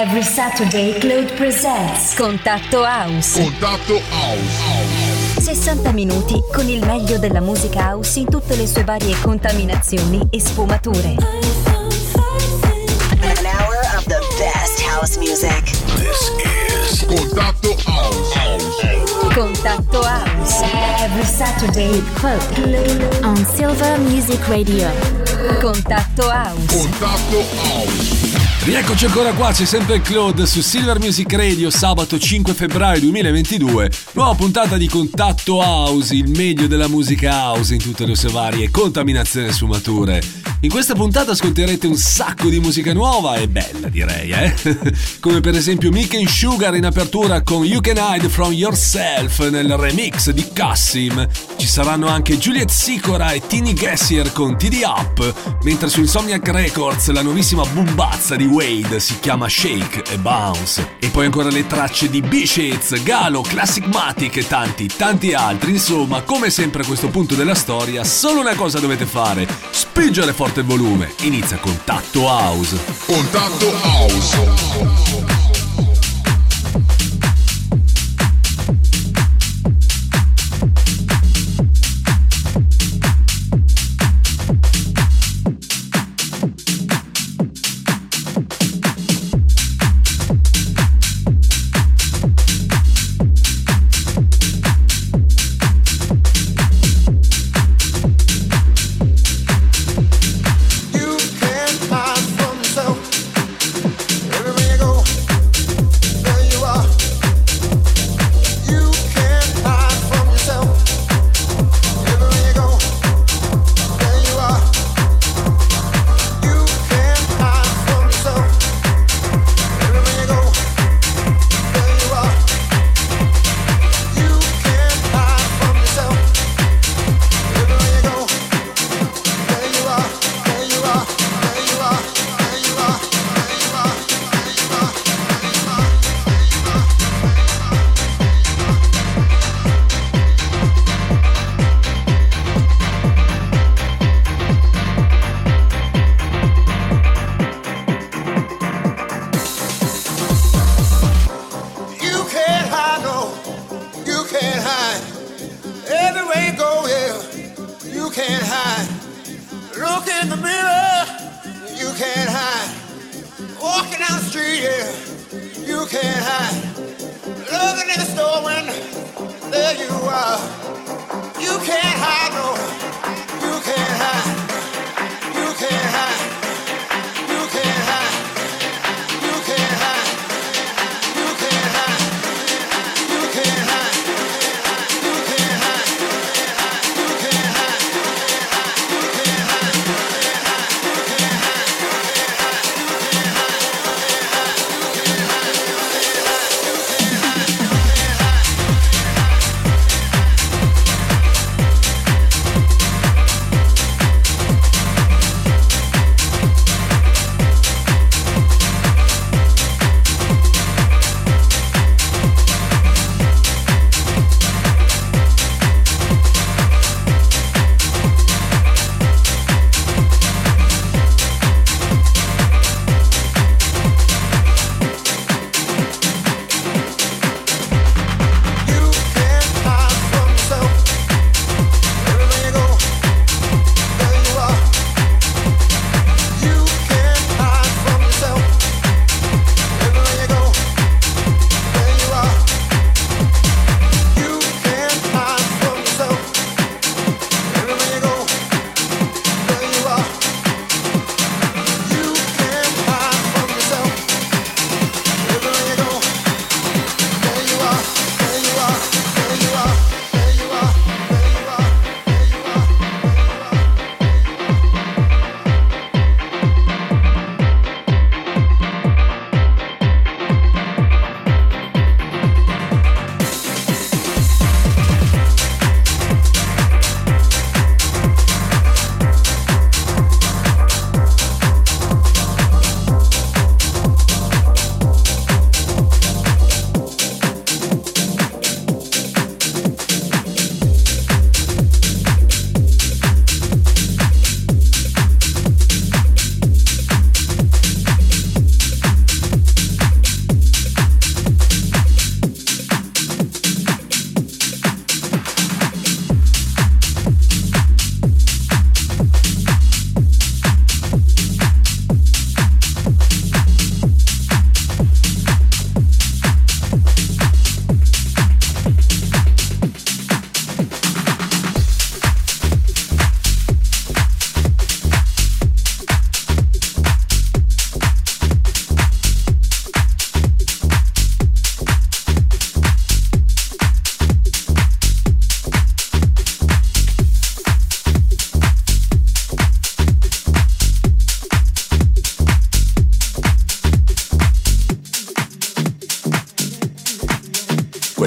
Every Saturday Claude presents Contatto House. Contatto House. 60 minuti con il meglio della musica house in tutte le sue varie contaminazioni e sfumature. An hour of the best house music. This is Contatto House. Contatto House Every Saturday Claude. on Silver Music Radio. Contatto House. Contatto House. Rieccoci ancora qua, c'è sempre Claude su Silver Music Radio, sabato 5 febbraio 2022, nuova puntata di Contatto House, il meglio della musica house in tutte le sue varie contaminazioni e sfumature. In questa puntata ascolterete un sacco di musica nuova e bella direi, eh? Come per esempio Mick and Sugar in apertura con You Can Hide From Yourself nel remix di Cassim. Ci saranno anche Juliet Sicora e Tini Gessier con TD Up, mentre su Insomniac Records la nuovissima bumbazza di Wade si chiama Shake e Bounce. E poi ancora le tracce di B-Shades, Galo, Classic Matic e tanti, tanti altri. Insomma, come sempre a questo punto della storia, solo una cosa dovete fare: spingere forte il volume. Inizia Contatto House. Contatto House.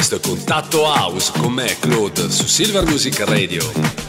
Questo è Contatto House con me, Claude, su Silver Music Radio.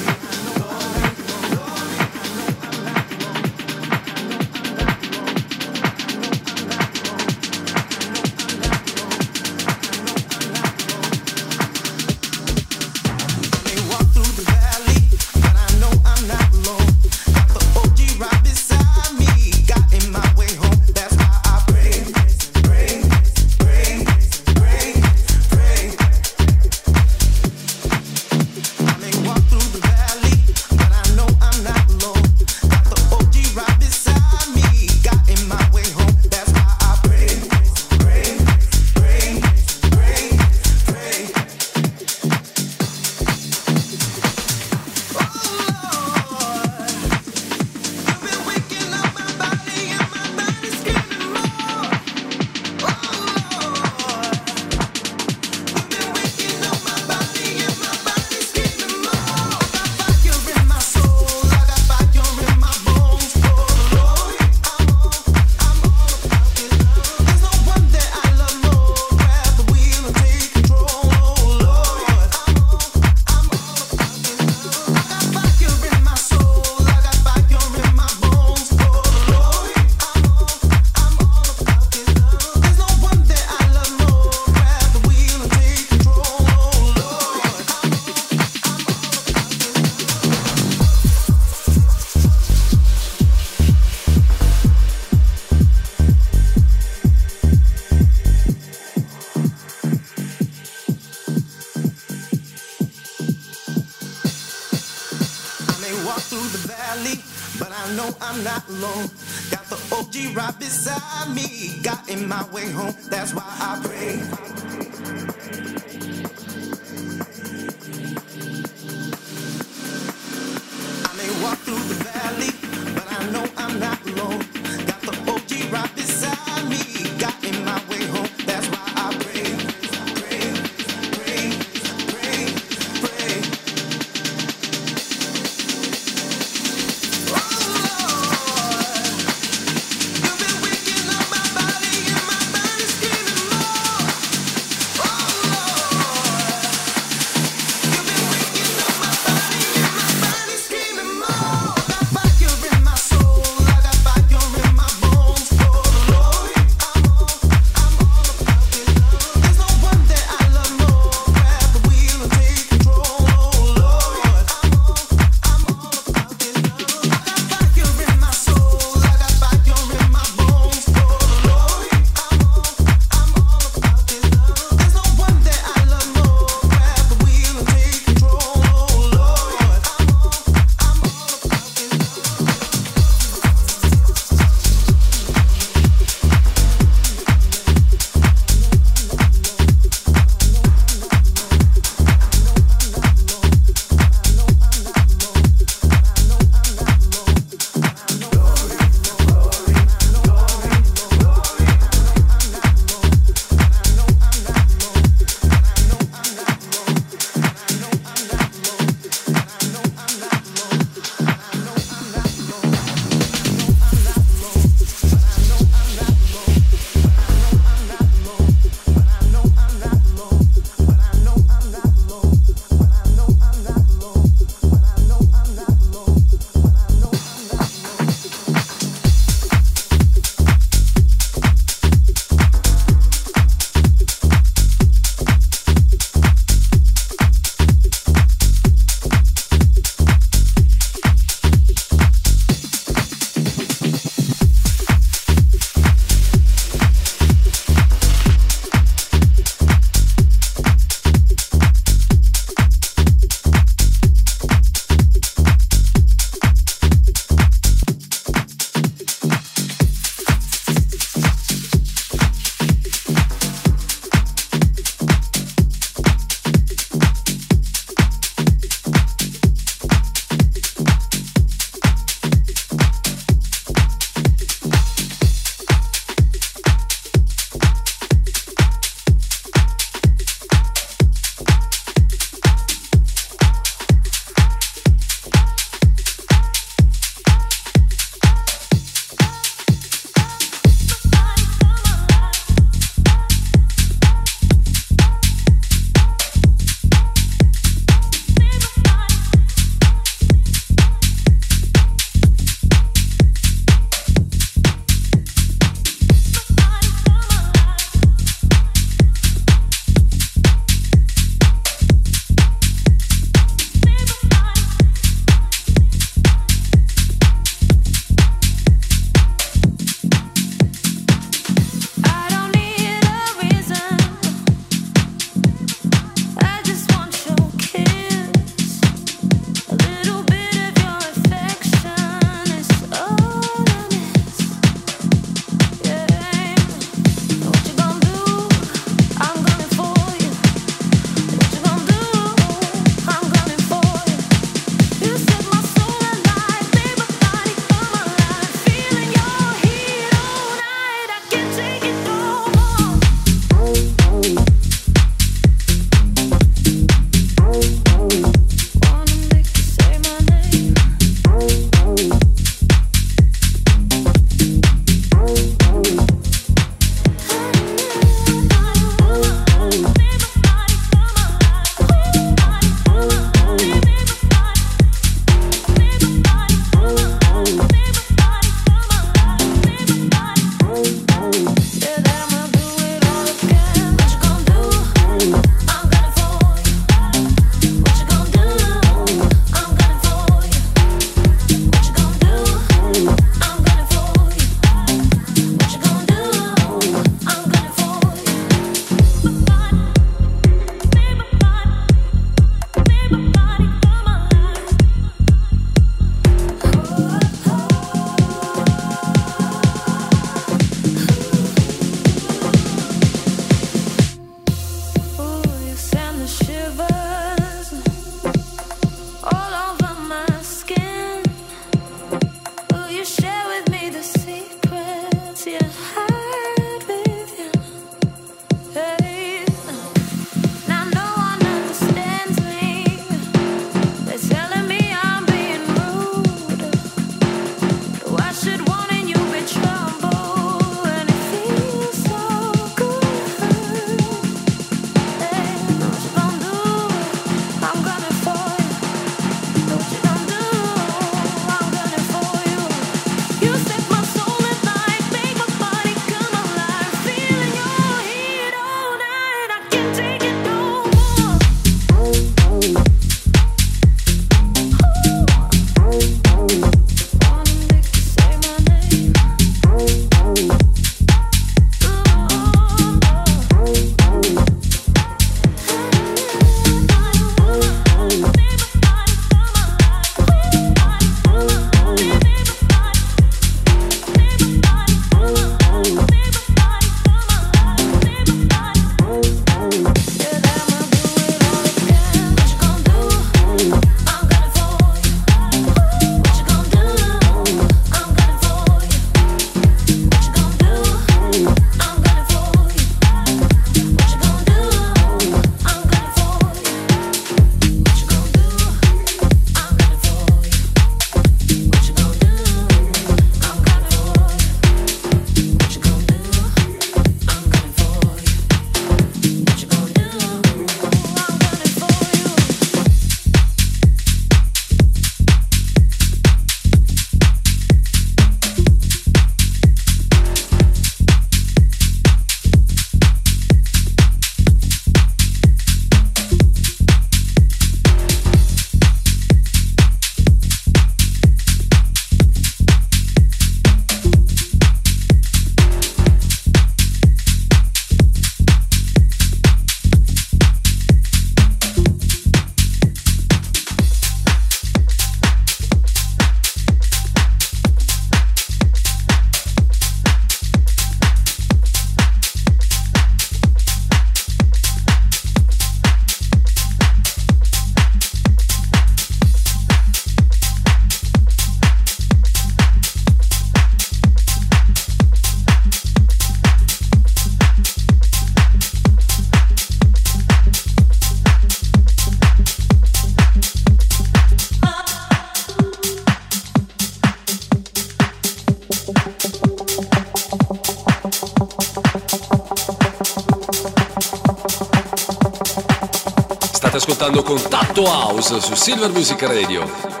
Su Silver Music Radio.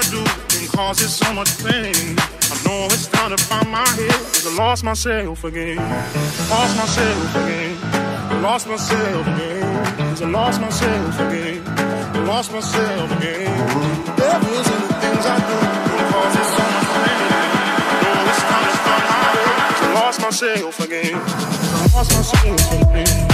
I do can causes so much pain. I know it's time to find my head, cause I lost myself again. Lost myself again. Lost myself again. Cause I lost myself again. Lost myself again. Devils and the things I do can causes so much pain. I know it's down about my head, cause I lost myself again. I lost myself again.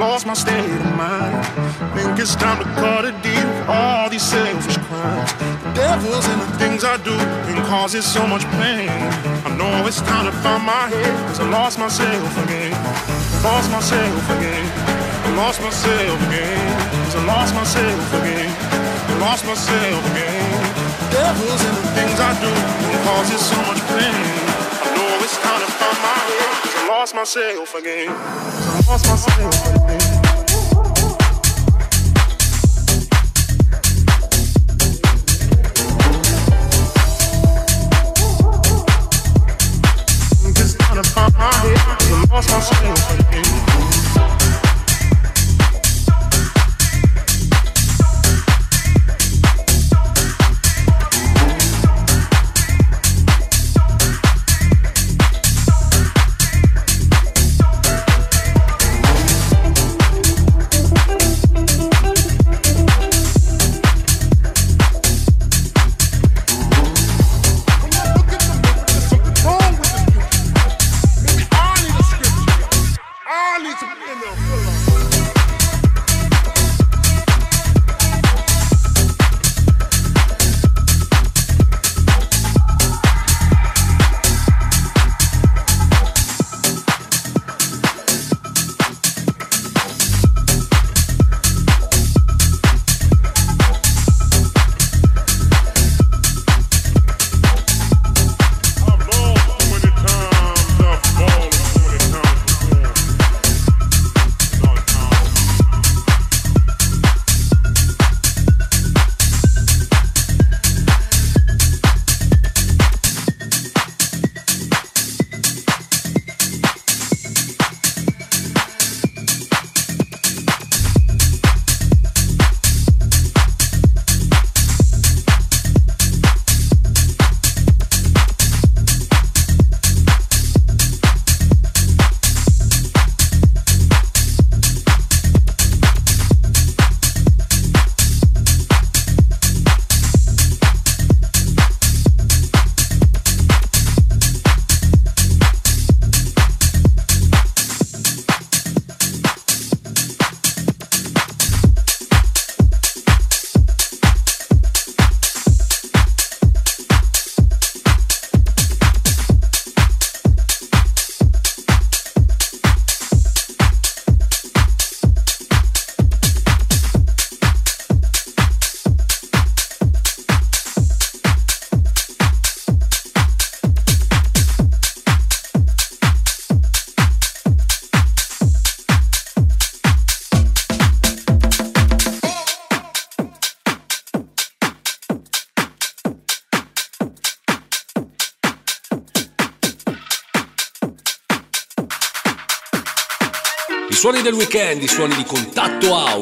Lost my state of mind. Think it's time to cut a deal for all these selfish crimes. The devil's in the things I do and causes so much pain. I know it's time to find my head, cause I lost myself again. Lost myself again. I lost myself again. Cause I lost myself again. I lost myself again. The devil's in the things I do and causes so much pain. Lost myself again. I lost myself again.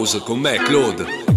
House con me, Claude.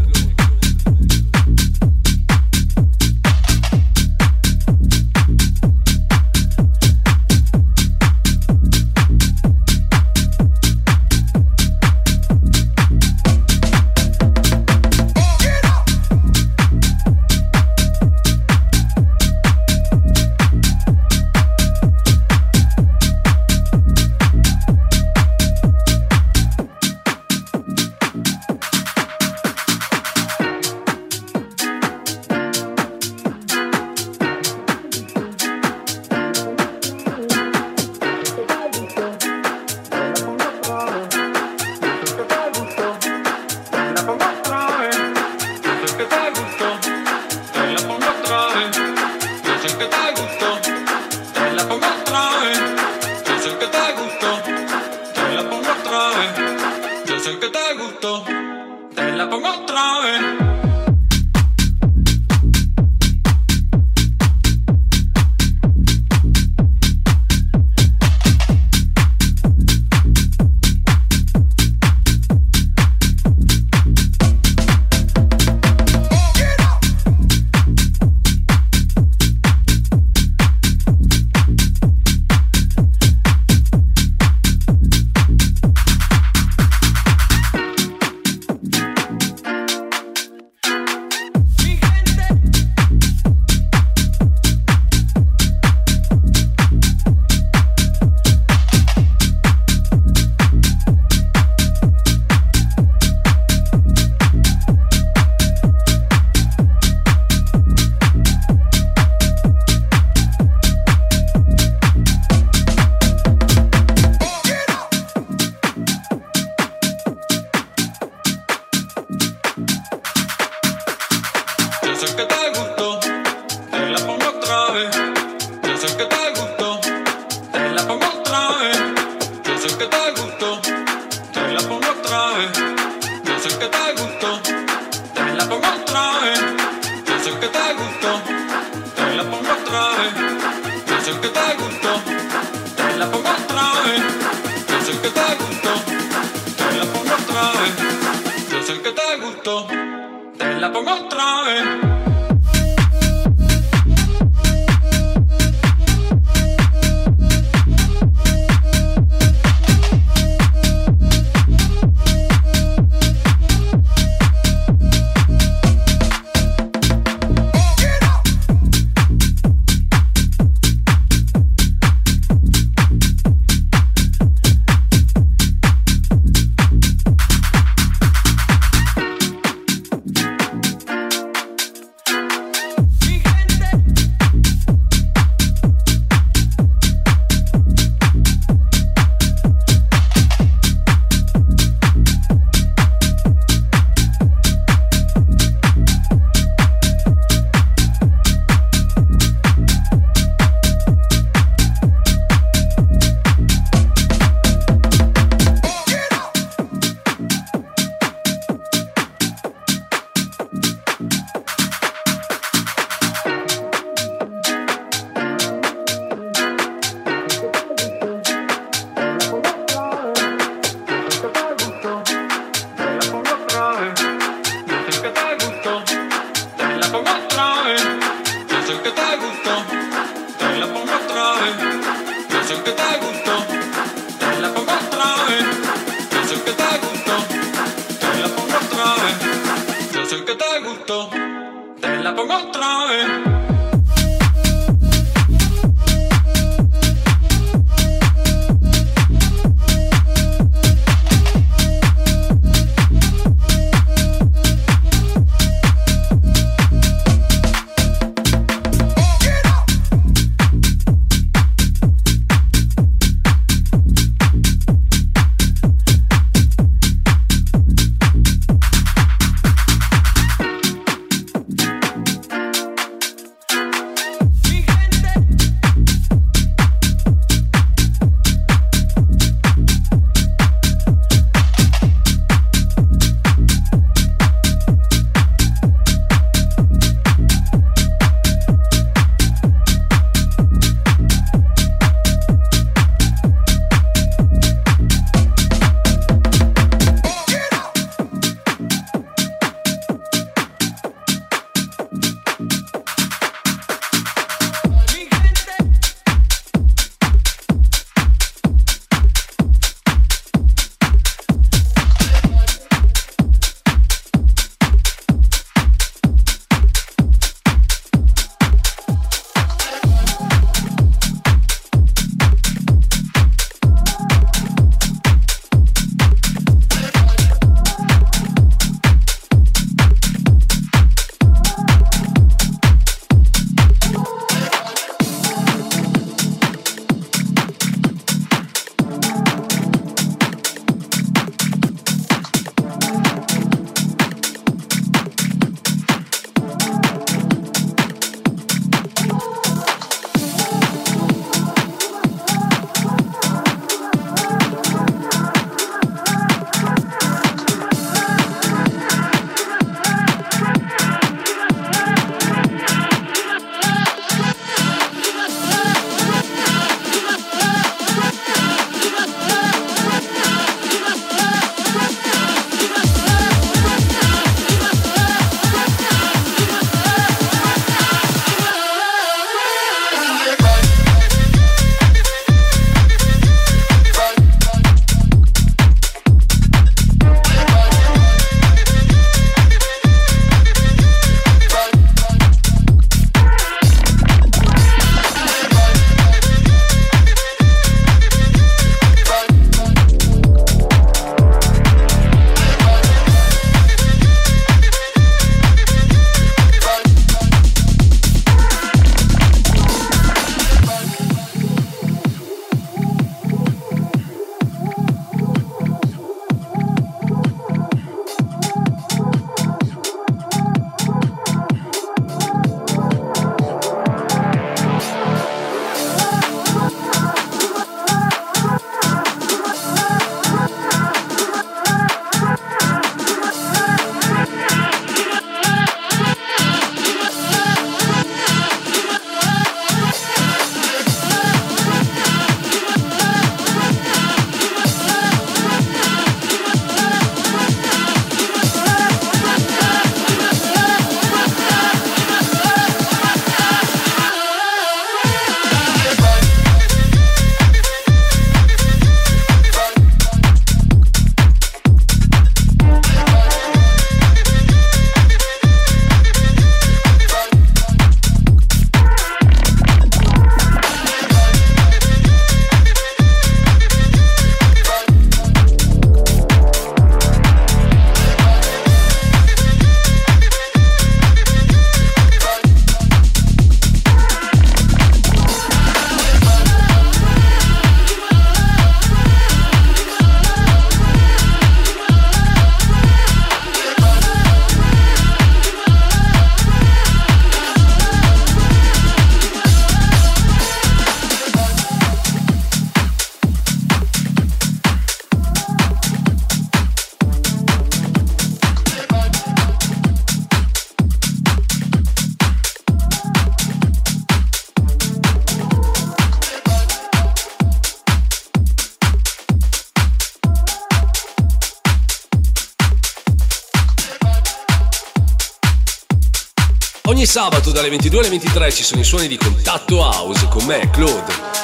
Sabato dalle 22 alle 23 ci sono i suoni di Contatto House con me, Claude.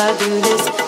I do this?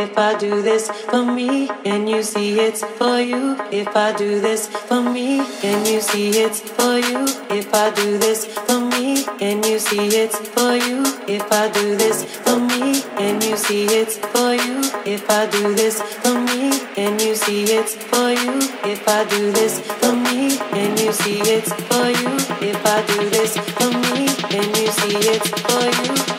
if I do this for me and you see it's for you. If I do this for me and you see it's for you. If I do this for me and you see it's for you. If I do this for me and you see it's for you. If I do this for me and you see it's for you. If I do this for me and you see it's for you. If I do this for me and you see it's for you.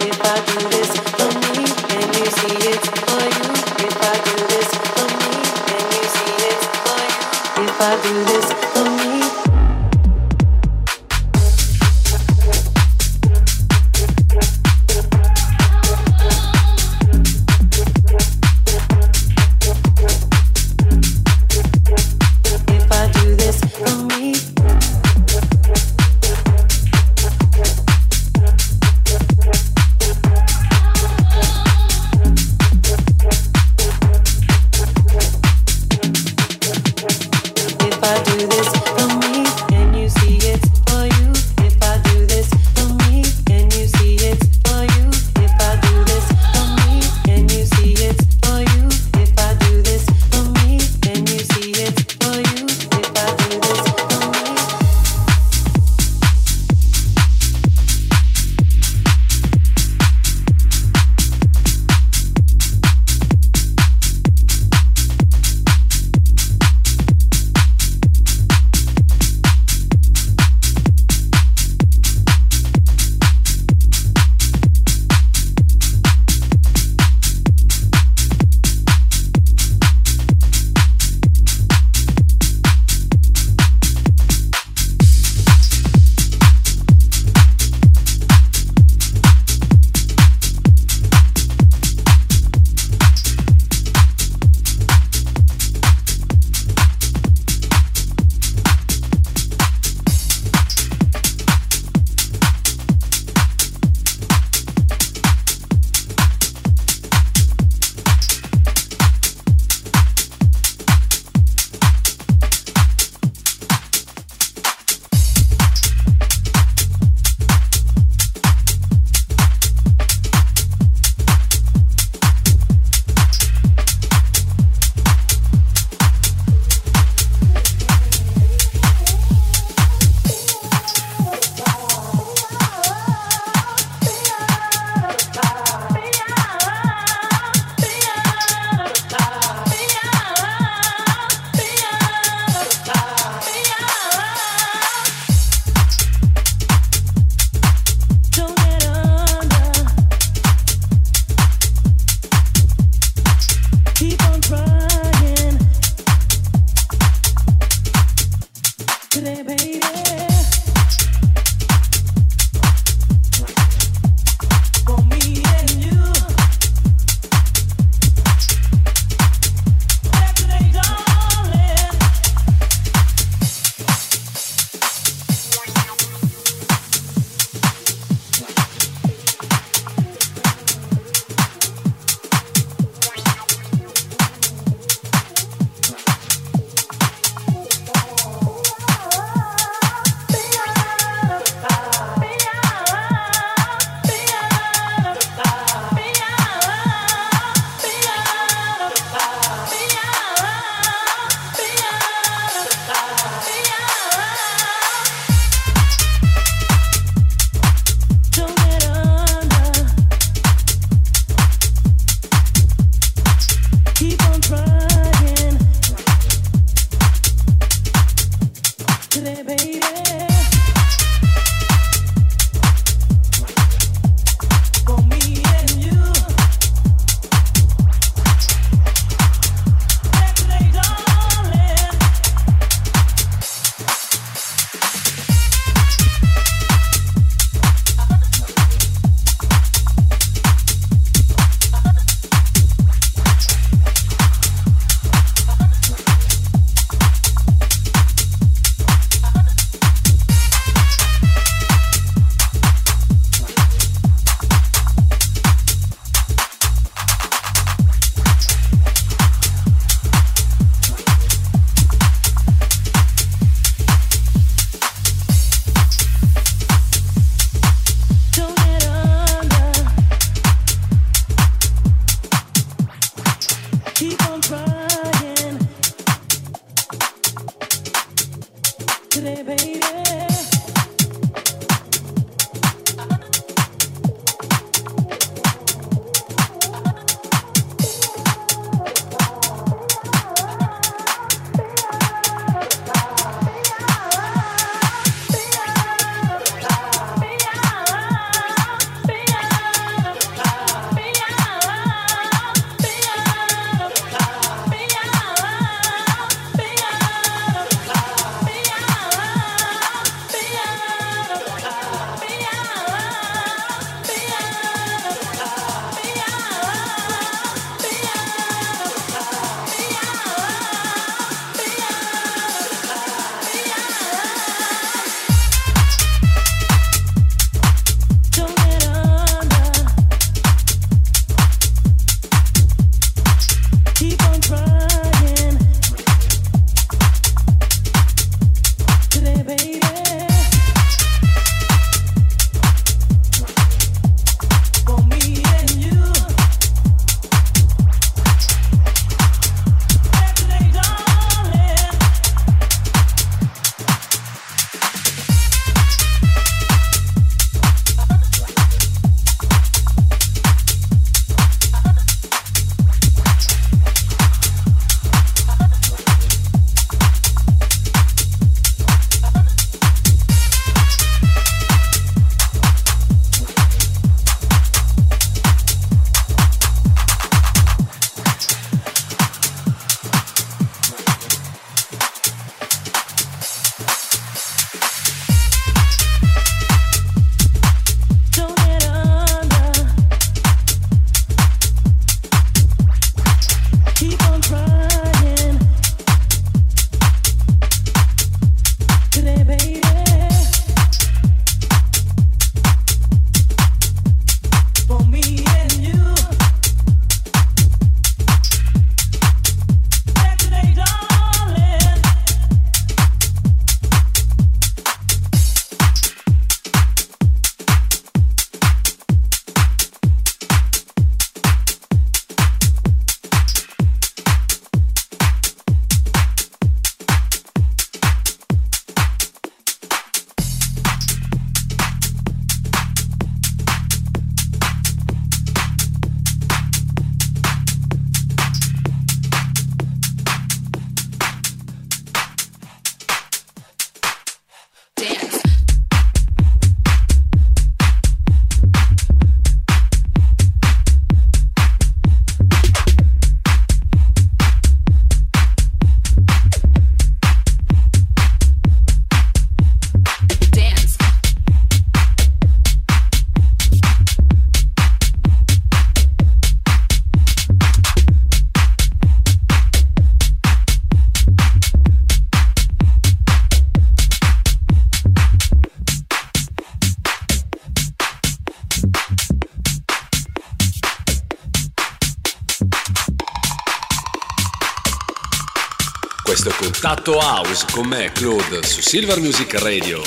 Questo è Contatto House con me, Claude, su Silver Music Radio.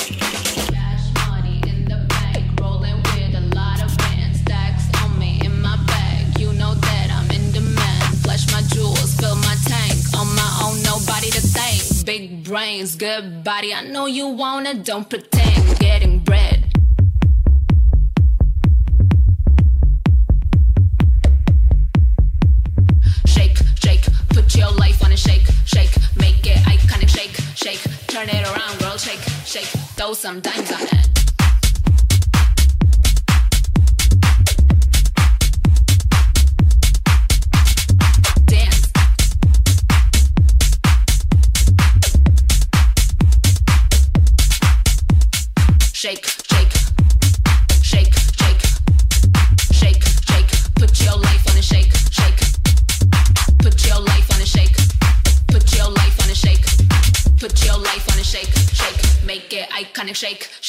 big brains, good body. I know you wanna, don't pretend. throw some dimes on it.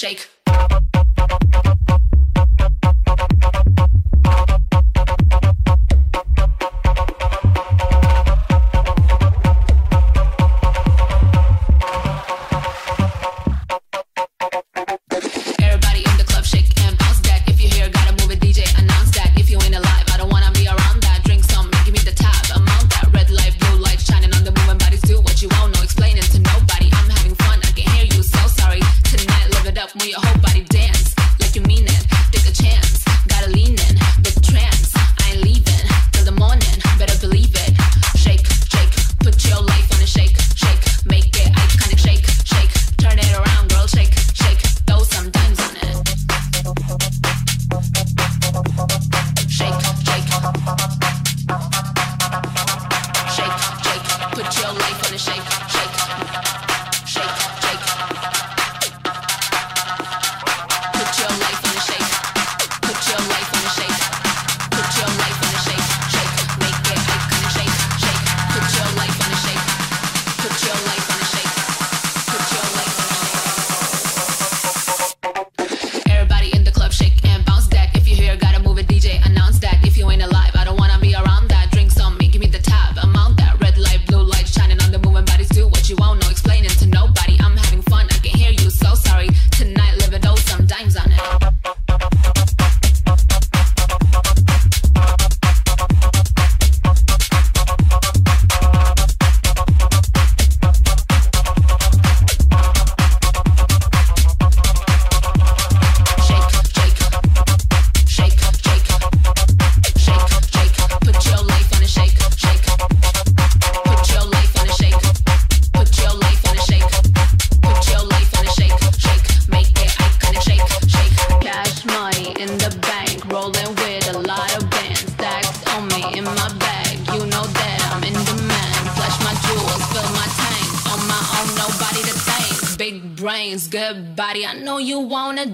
shake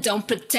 don't pretend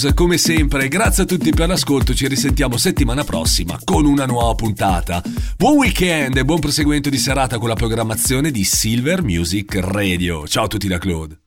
House. Come sempre, grazie a tutti per l'ascolto. Ci risentiamo settimana prossima con una nuova puntata. Buon weekend e buon proseguimento di serata con la programmazione di Silver Music Radio. Ciao a tutti da Claude.